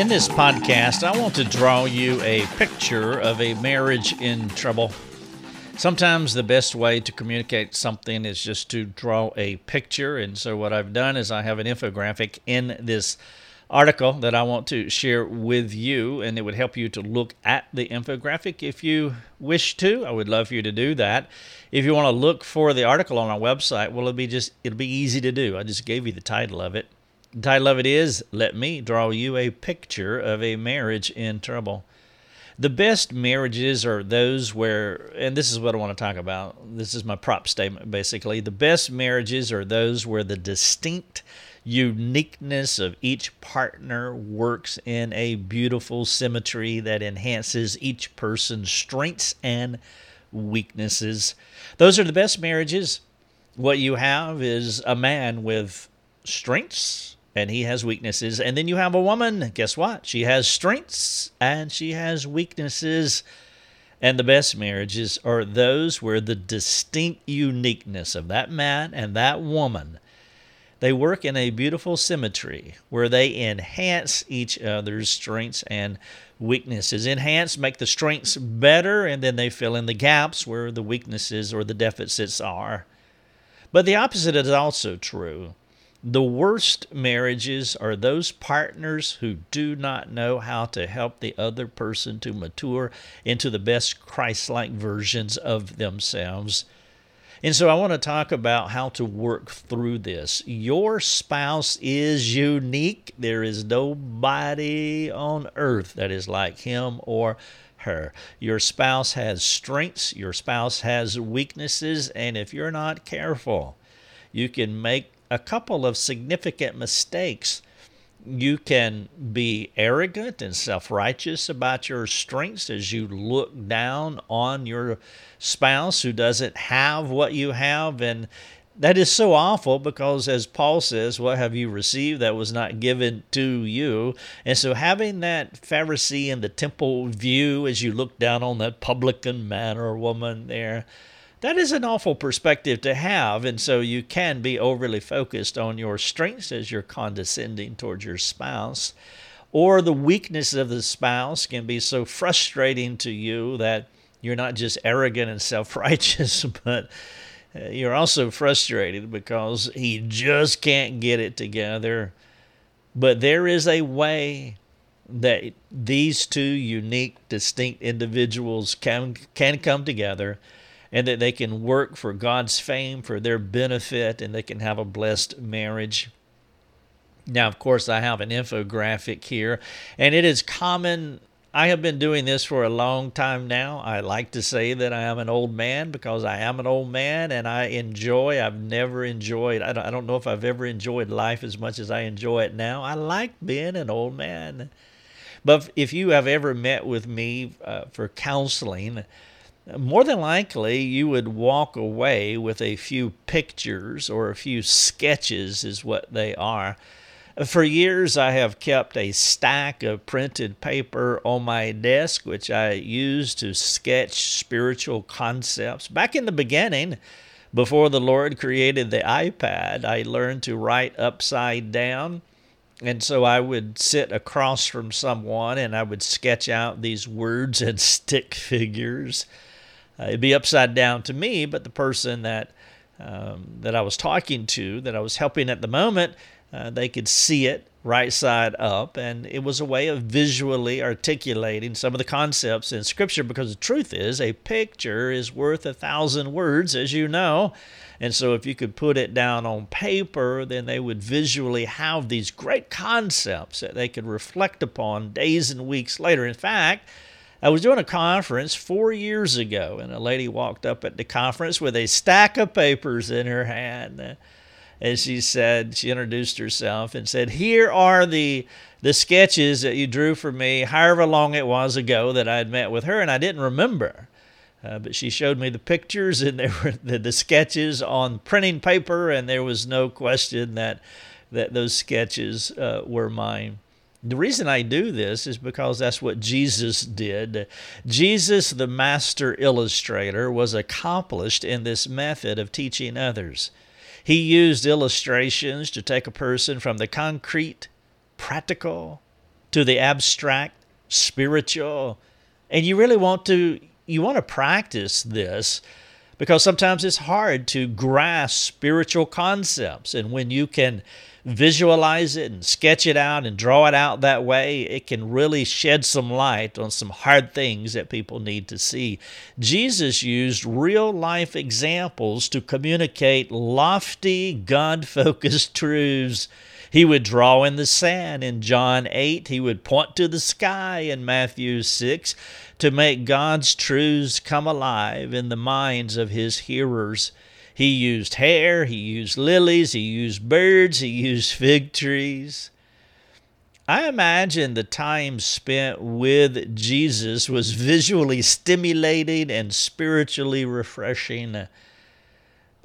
In this podcast, I want to draw you a picture of a marriage in trouble. Sometimes the best way to communicate something is just to draw a picture. And so, what I've done is I have an infographic in this article that I want to share with you, and it would help you to look at the infographic if you wish to. I would love for you to do that. If you want to look for the article on our website, well, it'll be just it'll be easy to do. I just gave you the title of it. Title of it is Let Me Draw You a Picture of a Marriage in Trouble. The best marriages are those where, and this is what I want to talk about. This is my prop statement basically. The best marriages are those where the distinct uniqueness of each partner works in a beautiful symmetry that enhances each person's strengths and weaknesses. Those are the best marriages. What you have is a man with strengths and he has weaknesses. And then you have a woman, guess what? She has strengths and she has weaknesses. And the best marriages are those where the distinct uniqueness of that man and that woman they work in a beautiful symmetry where they enhance each other's strengths and weaknesses. Enhance make the strengths better and then they fill in the gaps where the weaknesses or the deficits are. But the opposite is also true. The worst marriages are those partners who do not know how to help the other person to mature into the best Christ like versions of themselves. And so I want to talk about how to work through this. Your spouse is unique. There is nobody on earth that is like him or her. Your spouse has strengths, your spouse has weaknesses, and if you're not careful, you can make a couple of significant mistakes. You can be arrogant and self righteous about your strengths as you look down on your spouse who doesn't have what you have. And that is so awful because, as Paul says, what have you received that was not given to you? And so, having that Pharisee in the temple view as you look down on that publican man or woman there, that is an awful perspective to have. And so you can be overly focused on your strengths as you're condescending towards your spouse. Or the weakness of the spouse can be so frustrating to you that you're not just arrogant and self righteous, but uh, you're also frustrated because he just can't get it together. But there is a way that these two unique, distinct individuals can, can come together and that they can work for God's fame, for their benefit, and they can have a blessed marriage. Now, of course, I have an infographic here, and it is common. I have been doing this for a long time now. I like to say that I am an old man because I am an old man and I enjoy, I've never enjoyed, I don't, know if I've ever enjoyed life as much as I enjoy it now. I like being an old man. But if you have ever met with me uh, for counseling, more than likely you would walk away with a few pictures or a few sketches, is what they are. For years, I have kept a stack of printed paper on my desk, which I use to sketch spiritual concepts. Back in the beginning, before the Lord created the iPad, I learned to write upside down. And so I would sit across from someone and I would sketch out these words and stick figures uh, it'd be upside down to me, but the person that um, that I was talking to, that I was helping at the moment, uh, they could see it right side up, and it was a way of visually articulating some of the concepts in Scripture. Because the truth is, a picture is worth a thousand words, as you know. And so, if you could put it down on paper, then they would visually have these great concepts that they could reflect upon days and weeks later. In fact, I was doing a conference four years ago, and a lady walked up at the conference with a stack of papers in her hand. And she said, she introduced herself and said, Here are the the sketches that you drew for me, however long it was ago that I had met with her, and I didn't remember. Uh, but she showed me the pictures and there were the, the sketches on printing paper, and there was no question that that those sketches uh, were mine. The reason I do this is because that's what Jesus did. Jesus, the master illustrator, was accomplished in this method of teaching others. He used illustrations to take a person from the concrete, practical, to the abstract, spiritual. And you really want to you want to practice this because sometimes it's hard to grasp spiritual concepts and when you can visualize it and sketch it out and draw it out that way, it can really shed some light on some hard things that people need to see. Jesus used real life examples to communicate lofty, God focused truths. He would draw in the sand in John 8. He would point to the sky in Matthew 6 to make God's truths come alive in the minds of his hearers. He used hair, he used lilies, he used birds, he used fig trees. I imagine the time spent with Jesus was visually stimulating and spiritually refreshing.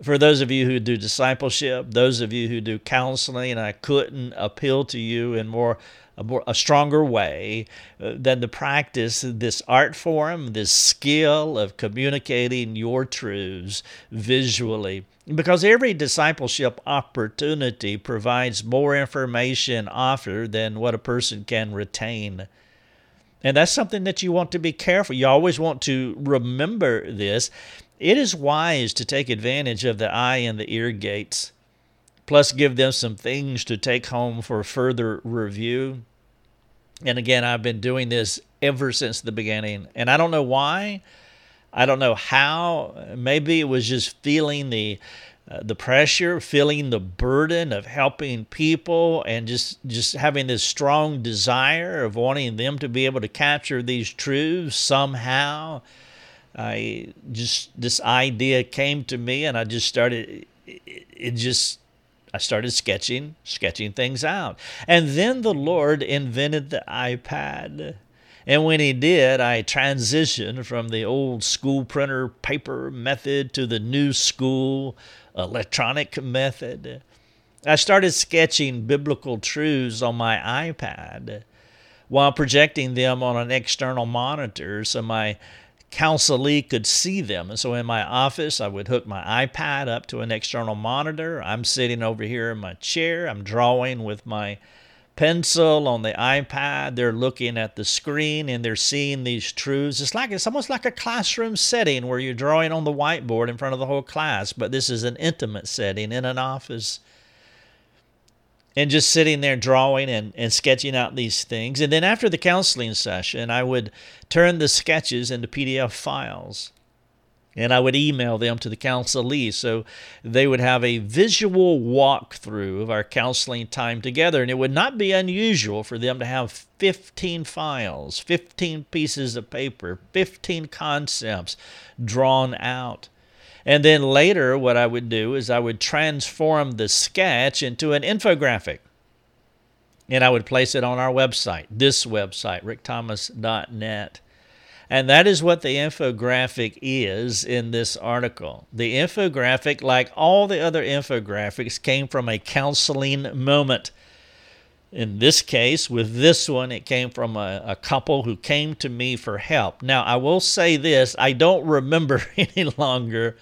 For those of you who do discipleship, those of you who do counseling, I couldn't appeal to you in more a, more, a stronger way uh, than to practice this art form, this skill of communicating your truths visually. Because every discipleship opportunity provides more information offered than what a person can retain. And that's something that you want to be careful. You always want to remember this. It is wise to take advantage of the eye and the ear gates plus give them some things to take home for further review. And again, I've been doing this ever since the beginning, and I don't know why. I don't know how. Maybe it was just feeling the uh, the pressure, feeling the burden of helping people, and just just having this strong desire of wanting them to be able to capture these truths somehow. I just this idea came to me, and I just started. It, it just I started sketching, sketching things out. And then the Lord invented the iPad. And when he did, I transitioned from the old school printer paper method to the new school electronic method. I started sketching biblical truths on my iPad while projecting them on an external monitor so my counselee could see them. And so in my office, I would hook my iPad up to an external monitor. I'm sitting over here in my chair. I'm drawing with my pencil on the iPad. They're looking at the screen and they're seeing these truths. It's like it's almost like a classroom setting where you're drawing on the whiteboard in front of the whole class, but this is an intimate setting in an office and just sitting there drawing and, and sketching out these things. And then after the counseling session, I would turn the sketches into PDF files. And I would email them to the counselee so they would have a visual walkthrough of our counseling time together. And it would not be unusual for them to have 15 files, 15 pieces of paper, 15 concepts drawn out. And then later, what I would do is I would transform the sketch into an infographic. And I would place it on our website, this website, rickthomas.net. And that is what the infographic is in this article. The infographic, like all the other infographics, came from a counseling moment. In this case, with this one, it came from a, a couple who came to me for help. Now, I will say this I don't remember any longer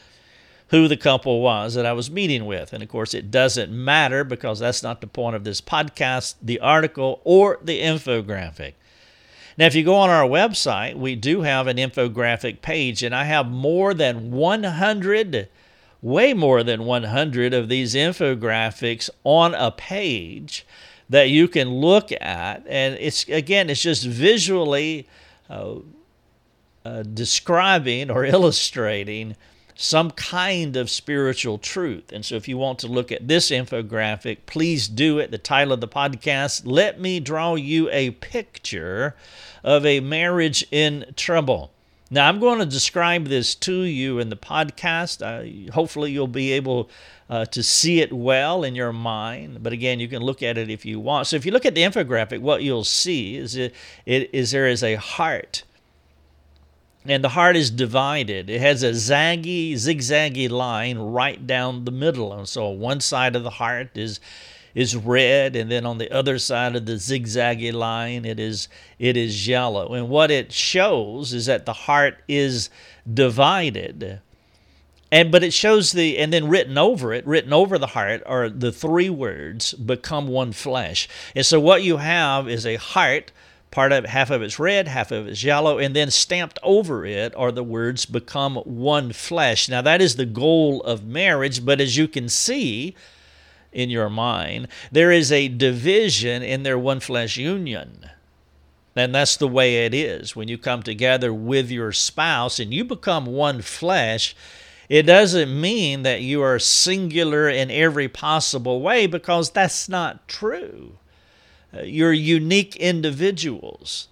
who the couple was that I was meeting with. And of course, it doesn't matter because that's not the point of this podcast, the article, or the infographic. Now, if you go on our website, we do have an infographic page, and I have more than 100, way more than 100 of these infographics on a page that you can look at. And it's, again, it's just visually uh, uh, describing or illustrating some kind of spiritual truth. And so, if you want to look at this infographic, please do it. The title of the podcast Let Me Draw You a Picture of a Marriage in Trouble. Now, I'm going to describe this to you in the podcast. Uh, hopefully, you'll be able uh, to see it well in your mind. But again, you can look at it if you want. So, if you look at the infographic, what you'll see is, it, it, is there is a heart and the heart is divided. It has a zaggy, zigzaggy line right down the middle. And so one side of the heart is is red, and then on the other side of the zigzaggy line it is it is yellow. And what it shows is that the heart is divided. and but it shows the and then written over it written over the heart are the three words become one flesh and so what you have is a heart part of half of it's red half of it's yellow and then stamped over it are the words become one flesh. Now that is the goal of marriage but as you can see in your mind there is a division in their one flesh union. And that's the way it is. When you come together with your spouse and you become one flesh it doesn't mean that you are singular in every possible way because that's not true. Uh, you're unique individuals.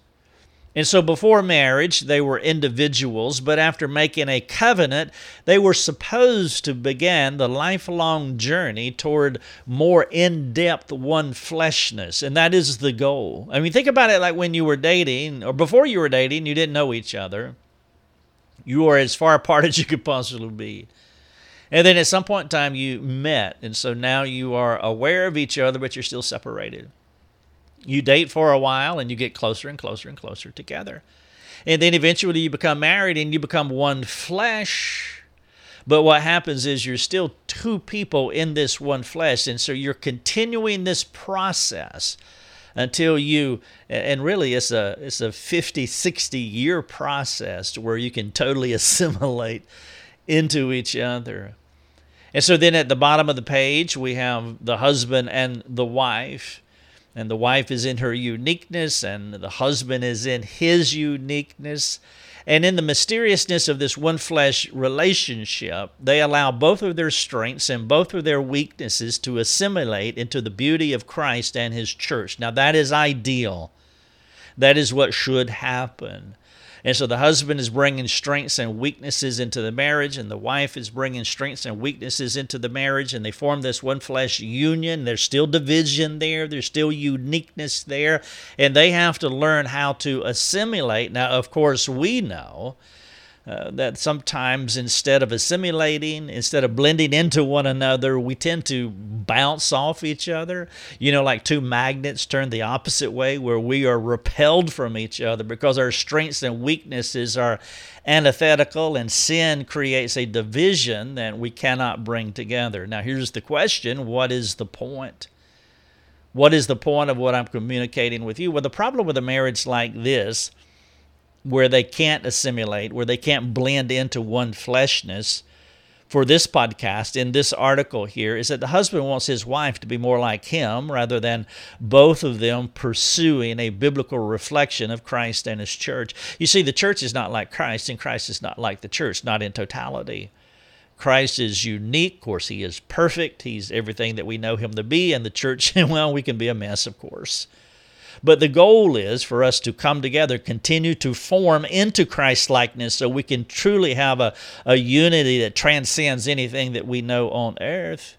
And so before marriage, they were individuals, but after making a covenant, they were supposed to begin the lifelong journey toward more in depth one fleshness. And that is the goal. I mean, think about it like when you were dating, or before you were dating, you didn't know each other. You are as far apart as you could possibly be. And then at some point in time, you met. And so now you are aware of each other, but you're still separated. You date for a while and you get closer and closer and closer together. And then eventually you become married and you become one flesh. But what happens is you're still two people in this one flesh. And so you're continuing this process until you and really it's a it's a 50 60 year process where you can totally assimilate into each other and so then at the bottom of the page we have the husband and the wife and the wife is in her uniqueness and the husband is in his uniqueness and in the mysteriousness of this one flesh relationship, they allow both of their strengths and both of their weaknesses to assimilate into the beauty of Christ and His church. Now, that is ideal. That is what should happen. And so the husband is bringing strengths and weaknesses into the marriage, and the wife is bringing strengths and weaknesses into the marriage, and they form this one flesh union. There's still division there, there's still uniqueness there, and they have to learn how to assimilate. Now, of course, we know uh, that sometimes instead of assimilating, instead of blending into one another, we tend to bounce off each other. You know, like two magnets turn the opposite way, where we are repelled from each other because our strengths and weaknesses are antithetical, and sin creates a division that we cannot bring together. Now, here's the question what is the point? What is the point of what I'm communicating with you? Well, the problem with a marriage like this where they can't assimilate, where they can't blend into one fleshness for this podcast in this article here is that the husband wants his wife to be more like him rather than both of them pursuing a biblical reflection of Christ and his church. You see, the church is not like Christ, and Christ is not like the church, not in totality. Christ is unique. Of course, he is perfect. He's everything that we know him to be. And the church, well, we can be a mess, of course. But the goal is for us to come together, continue to form into Christ likeness so we can truly have a, a unity that transcends anything that we know on earth.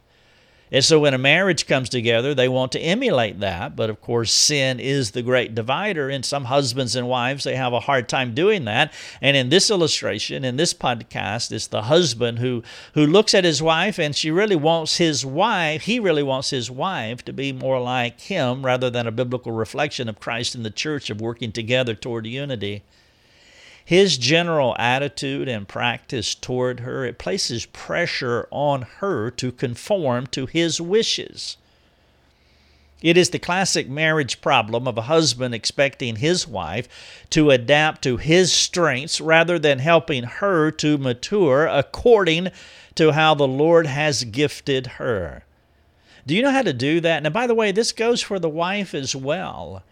And so when a marriage comes together, they want to emulate that. But of course, sin is the great divider. And some husbands and wives, they have a hard time doing that. And in this illustration, in this podcast, it's the husband who, who looks at his wife and she really wants his wife, he really wants his wife to be more like him rather than a biblical reflection of Christ in the church of working together toward unity his general attitude and practice toward her, it places pressure on her to conform to his wishes. It is the classic marriage problem of a husband expecting his wife to adapt to his strengths rather than helping her to mature according to how the Lord has gifted her. Do you know how to do that? And by the way, this goes for the wife as well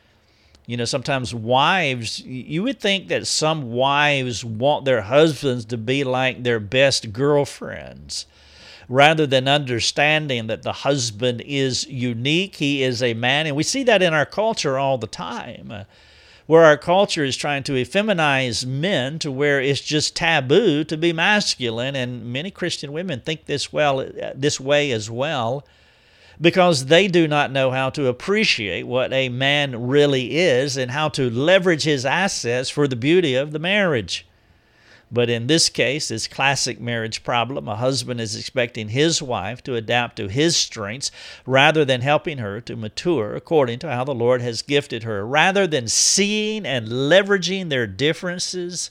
you know, sometimes wives, you would think that some wives want their husbands to be like their best girlfriends rather than understanding that the husband is unique. He is a man. And we see that in our culture all the time, uh, where our culture is trying to effeminize men to where it's just taboo to be masculine. And many Christian women think this, well, uh, this way as well because they do not know how to appreciate what a man really is and how to leverage his assets for the beauty of the marriage. But in this case, this classic marriage problem, a husband is expecting his wife to adapt to his strengths rather than helping her to mature according to how the Lord has gifted her. Rather than seeing and leveraging their differences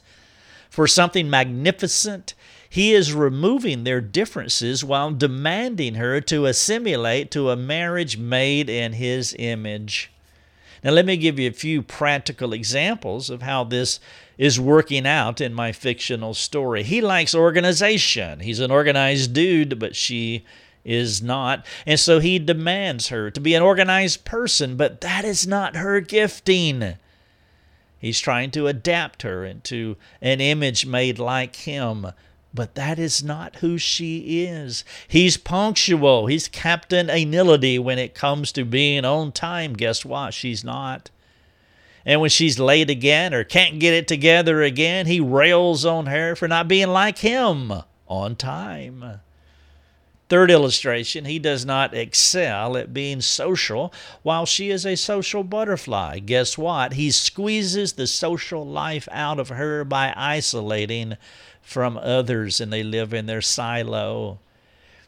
for something magnificent, He is removing their differences while demanding her to assimilate to a marriage made in His image. Now, let me give you a few practical examples of how this is working out in my fictional story. He likes organization. He's an organized dude, but she is not. And so he demands her to be an organized person, but that is not her gifting. He's trying to adapt her into an image made like him, but that is not who she is. He's punctual. He's Captain Anility when it comes to being on time. Guess what? She's not. And when she's late again or can't get it together again, he rails on her for not being like him on time. Third illustration, he does not excel at being social while she is a social butterfly. Guess what? He squeezes the social life out of her by isolating from others and they live in their silo.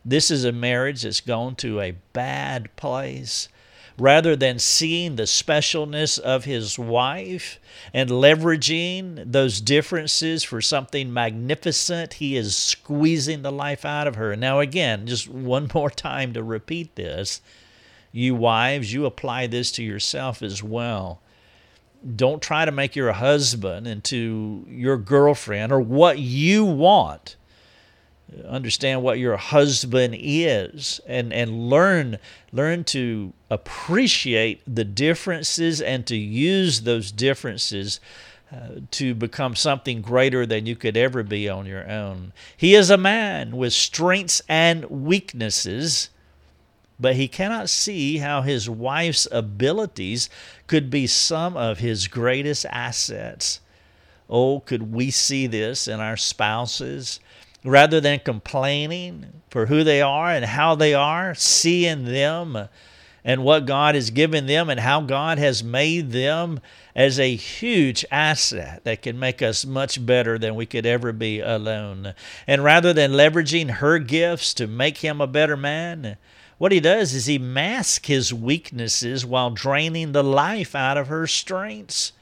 This is a marriage that's gone to a bad place rather than seeing the specialness of his wife and leveraging those differences for something magnificent, he is squeezing the life out of her. Now, again, just one more time to repeat this. You wives, you apply this to yourself as well. Don't try to make your husband into your girlfriend or what you want understand what your husband is and and learn learn to appreciate the differences and to use those differences uh, to become something greater than you could ever be on your own. He is a man with strengths and weaknesses, but he cannot see how his wife's abilities could be some of his greatest assets. Oh, could we see this in our spouses? Rather than complaining for who they are and how they are, seeing them and what God has given them and how God has made them as a huge asset that can make us much better than we could ever be alone. And rather than leveraging her gifts to make him a better man, what he does is he masks his weaknesses while draining the life out of her strengths.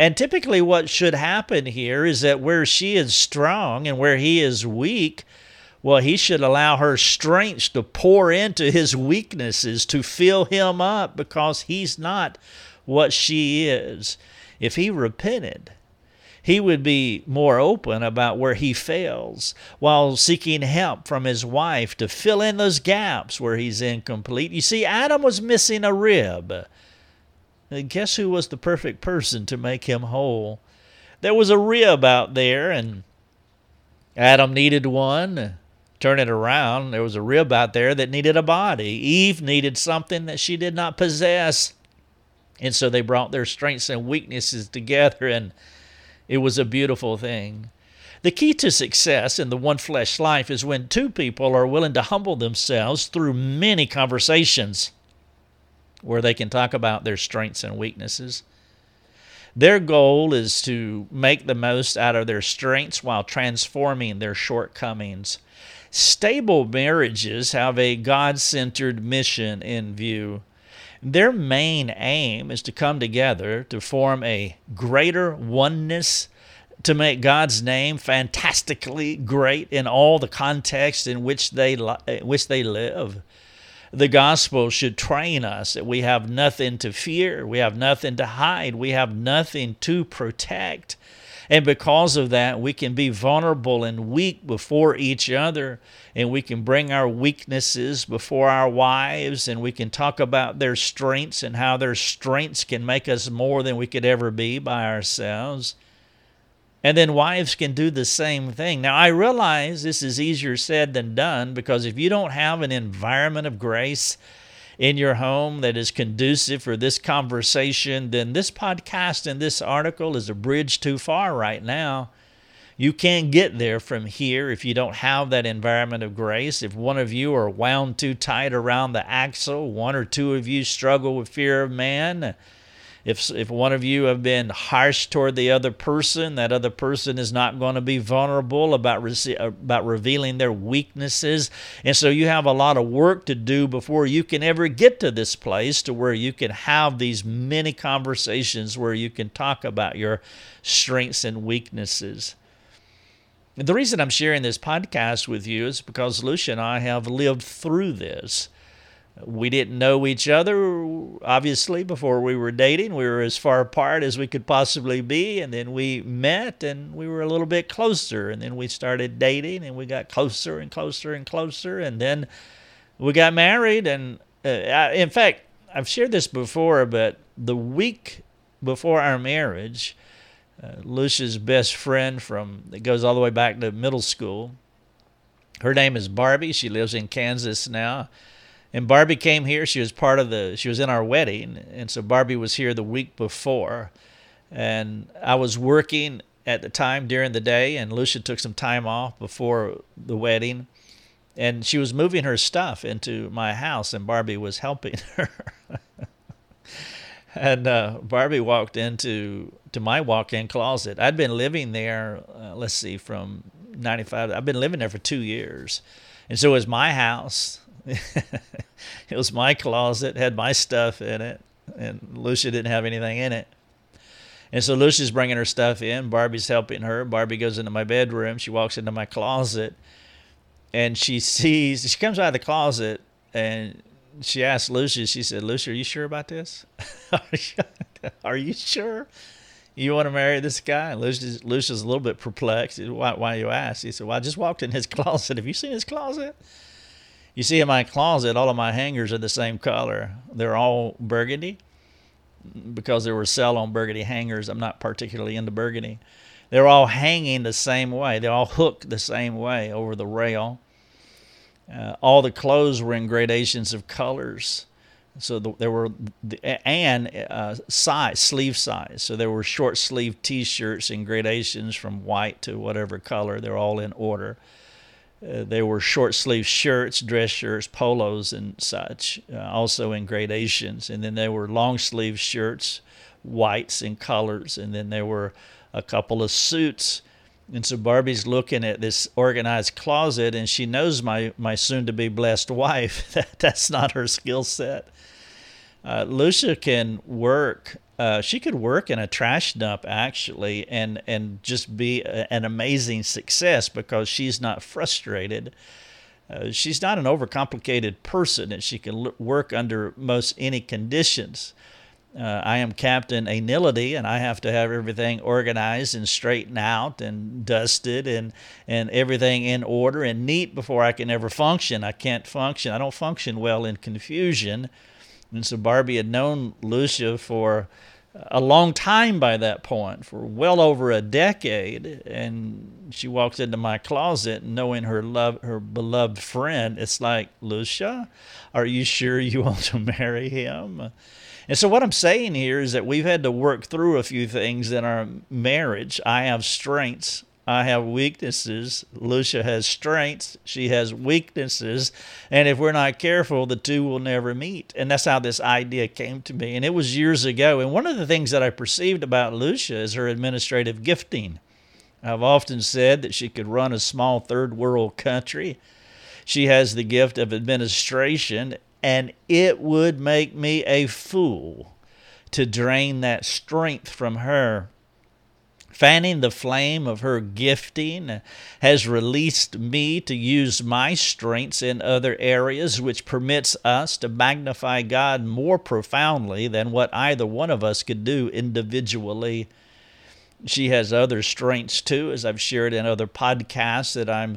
And typically, what should happen here is that where she is strong and where he is weak, well, he should allow her strength to pour into his weaknesses to fill him up because he's not what she is. If he repented, he would be more open about where he fails while seeking help from his wife to fill in those gaps where he's incomplete. You see, Adam was missing a rib. And guess who was the perfect person to make him whole? There was a rib out there, and Adam needed one. Turn it around, there was a rib out there that needed a body. Eve needed something that she did not possess. And so they brought their strengths and weaknesses together, and it was a beautiful thing. The key to success in the one flesh life is when two people are willing to humble themselves through many conversations where they can talk about their strengths and weaknesses. Their goal is to make the most out of their strengths while transforming their shortcomings. Stable marriages have a God centered mission in view. Their main aim is to come together to form a greater oneness, to make God's name fantastically great in all the contexts in which they, which they live the gospel should train us that we have nothing to fear, we have nothing to hide, we have nothing to protect. And because of that, we can be vulnerable and weak before each other, and we can bring our weaknesses before our wives, and we can talk about their strengths and how their strengths can make us more than we could ever be by ourselves. And then wives can do the same thing. Now, I realize this is easier said than done because if you don't have an environment of grace in your home that is conducive for this conversation, then this podcast and this article is a bridge too far right now. You can't get there from here if you don't have that environment of grace. If one of you are wound too tight around the axle, one or two of you struggle with fear of man if if one of you have been harsh toward the other person, that other person is not going to be vulnerable about rece- about revealing their weaknesses, and so you have a lot of work to do before you can ever get to this place to where you can have these many conversations where you can talk about your strengths and weaknesses. the reason I'm sharing this podcast with you is because Lucia and I have lived through this. We didn't know each other, obviously, before we were dating. We were as far apart as we could possibly be. And then we met and we were a little bit closer. And then we started dating and we got closer and closer and closer. And then we got married. And uh, in fact, I've shared this before, but the week before our marriage, uh, Lucia's best friend from that goes all the way back to middle school. Her name is Barbie. She lives in Kansas now. And Barbie came here. She was part of the. She was in our wedding, and so Barbie was here the week before. And I was working at the time during the day, and Lucia took some time off before the wedding, and she was moving her stuff into my house, and Barbie was helping her. and uh, Barbie walked into to my walk-in closet. I'd been living there. Uh, let's see, from '95. I've been living there for two years, and so it was my house. it was my closet, had my stuff in it, and Lucia didn't have anything in it. And so Lucia's bringing her stuff in. Barbie's helping her. Barbie goes into my bedroom. She walks into my closet, and she sees. She comes out of the closet, and she asked Lucia. She said, "Lucia, are you sure about this? are you sure?" you want to marry this guy? And Lucia's, Lucia's a little bit perplexed. Why, why you ask? He said, well, I just walked in his closet. Have you seen his closet? You see in my closet, all of my hangers are the same color. They're all burgundy because there were sell on burgundy hangers. I'm not particularly into burgundy. They're all hanging the same way. They're all hooked the same way over the rail. Uh, all the clothes were in gradations of colors. So the, there were the, and uh, size sleeve size. So there were short sleeve T-shirts in gradations from white to whatever color. They're all in order. Uh, there were short sleeve shirts, dress shirts, polos, and such, uh, also in gradations. And then there were long sleeve shirts, whites and colors. And then there were a couple of suits. And so Barbie's looking at this organized closet, and she knows my, my soon to be blessed wife that that's not her skill set. Uh, Lucia can work uh, she could work in a trash dump actually and and just be a, an amazing success because she's not frustrated uh, she's not an overcomplicated person and she can l- work under most any conditions uh, I am Captain Anility, and I have to have everything organized and straightened out and dusted and, and everything in order and neat before I can ever function. I can't function. I don't function well in confusion. And so Barbie had known Lucia for a long time by that point, for well over a decade. And she walks into my closet knowing her love, her beloved friend. It's like, Lucia, are you sure you want to marry him? And so, what I'm saying here is that we've had to work through a few things in our marriage. I have strengths I have weaknesses. Lucia has strengths. She has weaknesses. And if we're not careful, the two will never meet. And that's how this idea came to me. And it was years ago. And one of the things that I perceived about Lucia is her administrative gifting. I've often said that she could run a small third world country. She has the gift of administration, and it would make me a fool to drain that strength from her fanning the flame of her gifting, has released me to use my strengths in other areas, which permits us to magnify God more profoundly than what either one of us could do individually. She has other strengths too, as I've shared in other podcasts that I'm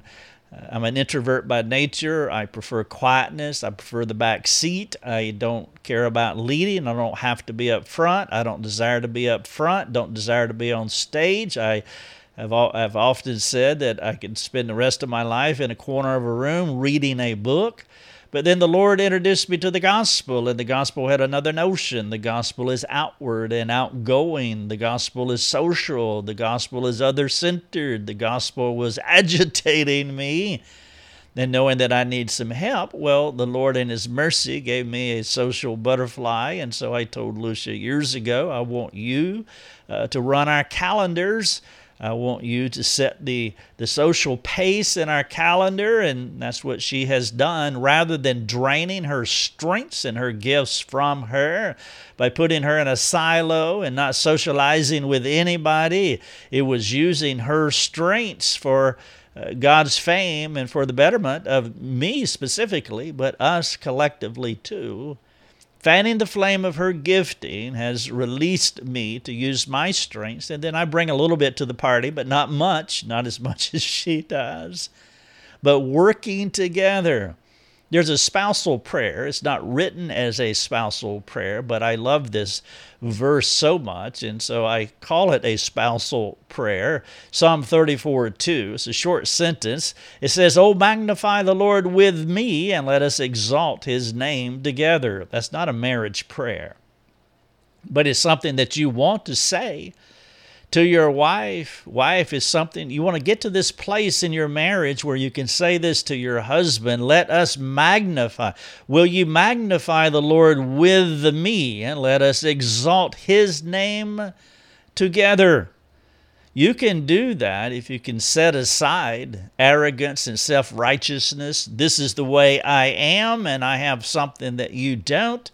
Uh, I'm an introvert by nature. I prefer quietness. I prefer the back seat. I don't care about leading. I don't have to be up front. I don't desire to be up front. Don't desire to be on stage. I have I've often said that I could spend the rest of my life in a corner of a room reading a book. But then the Lord introduced me to the gospel, and the gospel had another notion. The gospel is outward and outgoing. The gospel is social. The gospel is other centered. The gospel was agitating me. And knowing that I need some help, well, the Lord in His mercy gave me a social butterfly. And so I told Lucia years ago, I want you uh, to run our calendars I want you to set the, the social pace in our calendar, and that's what she has done. Rather than draining her strengths and her gifts from her by putting her in a silo and not socializing with anybody, it was using her strengths for uh, God's fame and for the betterment of me specifically, but us collectively too. Fanning the flame of her gifting has released me to use my strengths, and then I bring a little bit to the party, but not much, not as much as she does. But working together, there's a spousal prayer. It's not written as a spousal prayer, but I love this verse so much, and so I call it a spousal prayer. Psalm 34 2. It's a short sentence. It says, Oh, magnify the Lord with me, and let us exalt his name together. That's not a marriage prayer, but it's something that you want to say to your wife. Wife is something you want to get to this place in your marriage where you can say this to your husband let us magnify. Will you magnify the Lord with me and let us exalt his name together? You can do that if you can set aside arrogance and self righteousness. This is the way I am, and I have something that you don't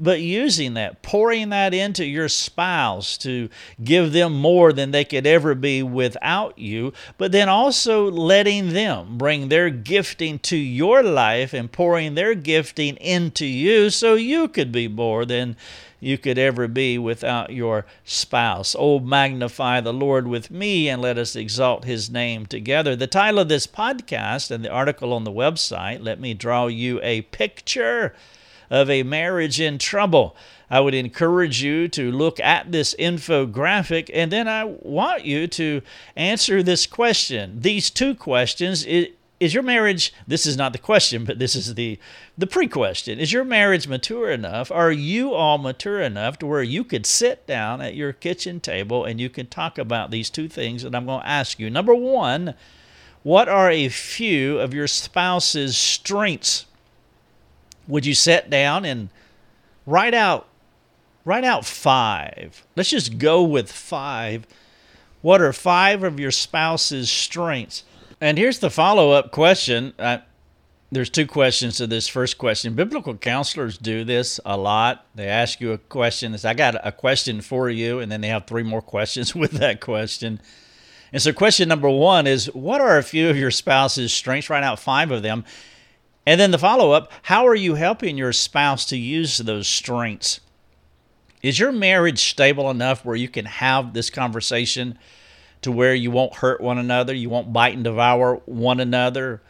but using that, pouring that into your spouse to give them more than they could ever be without you, but then also letting them bring their gifting to your life and pouring their gifting into you so you could be more than you could ever be without your spouse. Oh, magnify the Lord with me and let us exalt his name together. The title of this podcast and the article on the website, let me draw you a picture of a marriage in trouble. I would encourage you to look at this infographic and then I want you to answer this question. These two questions. Is your marriage this is not the question but this is the the pre-question is your marriage mature enough are you all mature enough to where you could sit down at your kitchen table and you can talk about these two things that i'm going to ask you number one what are a few of your spouse's strengths would you sit down and write out write out five? Let's just go with five. What are five of your spouse's strengths? And here's the follow-up question. I, there's two questions to this first question. Biblical counselors do this a lot. They ask you a question. It's, I got a question for you, and then they have three more questions with that question. And so, question number one is What are a few of your spouse's strengths? Write out five of them. And then the follow up how are you helping your spouse to use those strengths? Is your marriage stable enough where you can have this conversation to where you won't hurt one another, you won't bite and devour one another?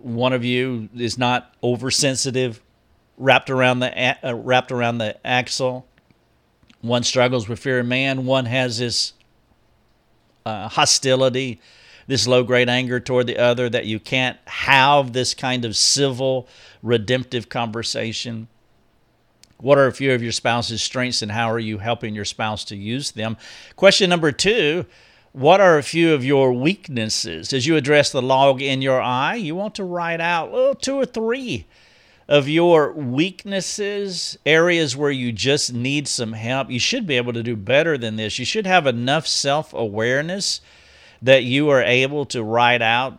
One of you is not oversensitive, wrapped around the uh, wrapped around the axle. One struggles with fear of man. One has this uh, hostility this low grade anger toward the other, that you can't have this kind of civil, redemptive conversation? What are a few of your spouse's strengths and how are you helping your spouse to use them? Question number two What are a few of your weaknesses? As you address the log in your eye, you want to write out well, two or three of your weaknesses, areas where you just need some help. You should be able to do better than this. You should have enough self awareness that you are able to write out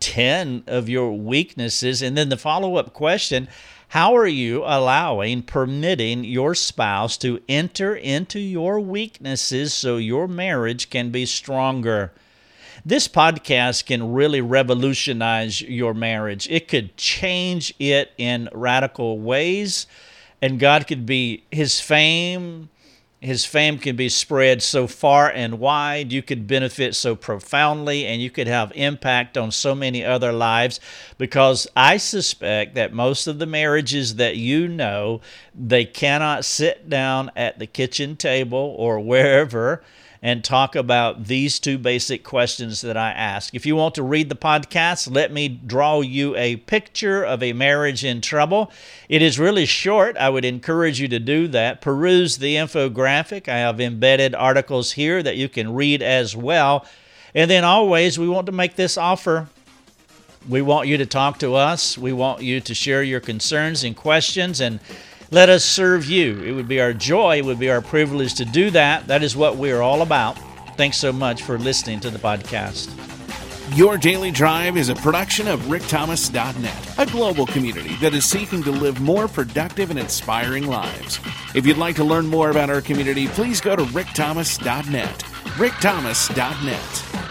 10 of your weaknesses. And then the follow up question how are you allowing, permitting your spouse to enter into your weaknesses so your marriage can be stronger? This podcast can really revolutionize your marriage. It could change it in radical ways, and God could be His fame his fame can be spread so far and wide. You could benefit so profoundly and you could have impact on so many other lives because I suspect that most of the marriages that you know, they cannot sit down at the kitchen table or wherever and talk about these two basic questions that I ask. If you want to read the podcast, let me draw you a picture of a marriage in trouble. It is really short. I would encourage you to do that. Peruse the infographic. I have embedded articles here that you can read as well. And then always, we want to make this offer. We want you to talk to us. We want you to share your concerns and questions and let us serve you. It would be our joy, it would be our privilege to do that. That is what we are all about. Thanks so much for listening to the podcast. Your Daily Drive is a production of rickthomas.net, a global community that is seeking to live more productive and inspiring lives. If you'd like to learn more about our community, please go to rickthomas.net. rickthomas.net.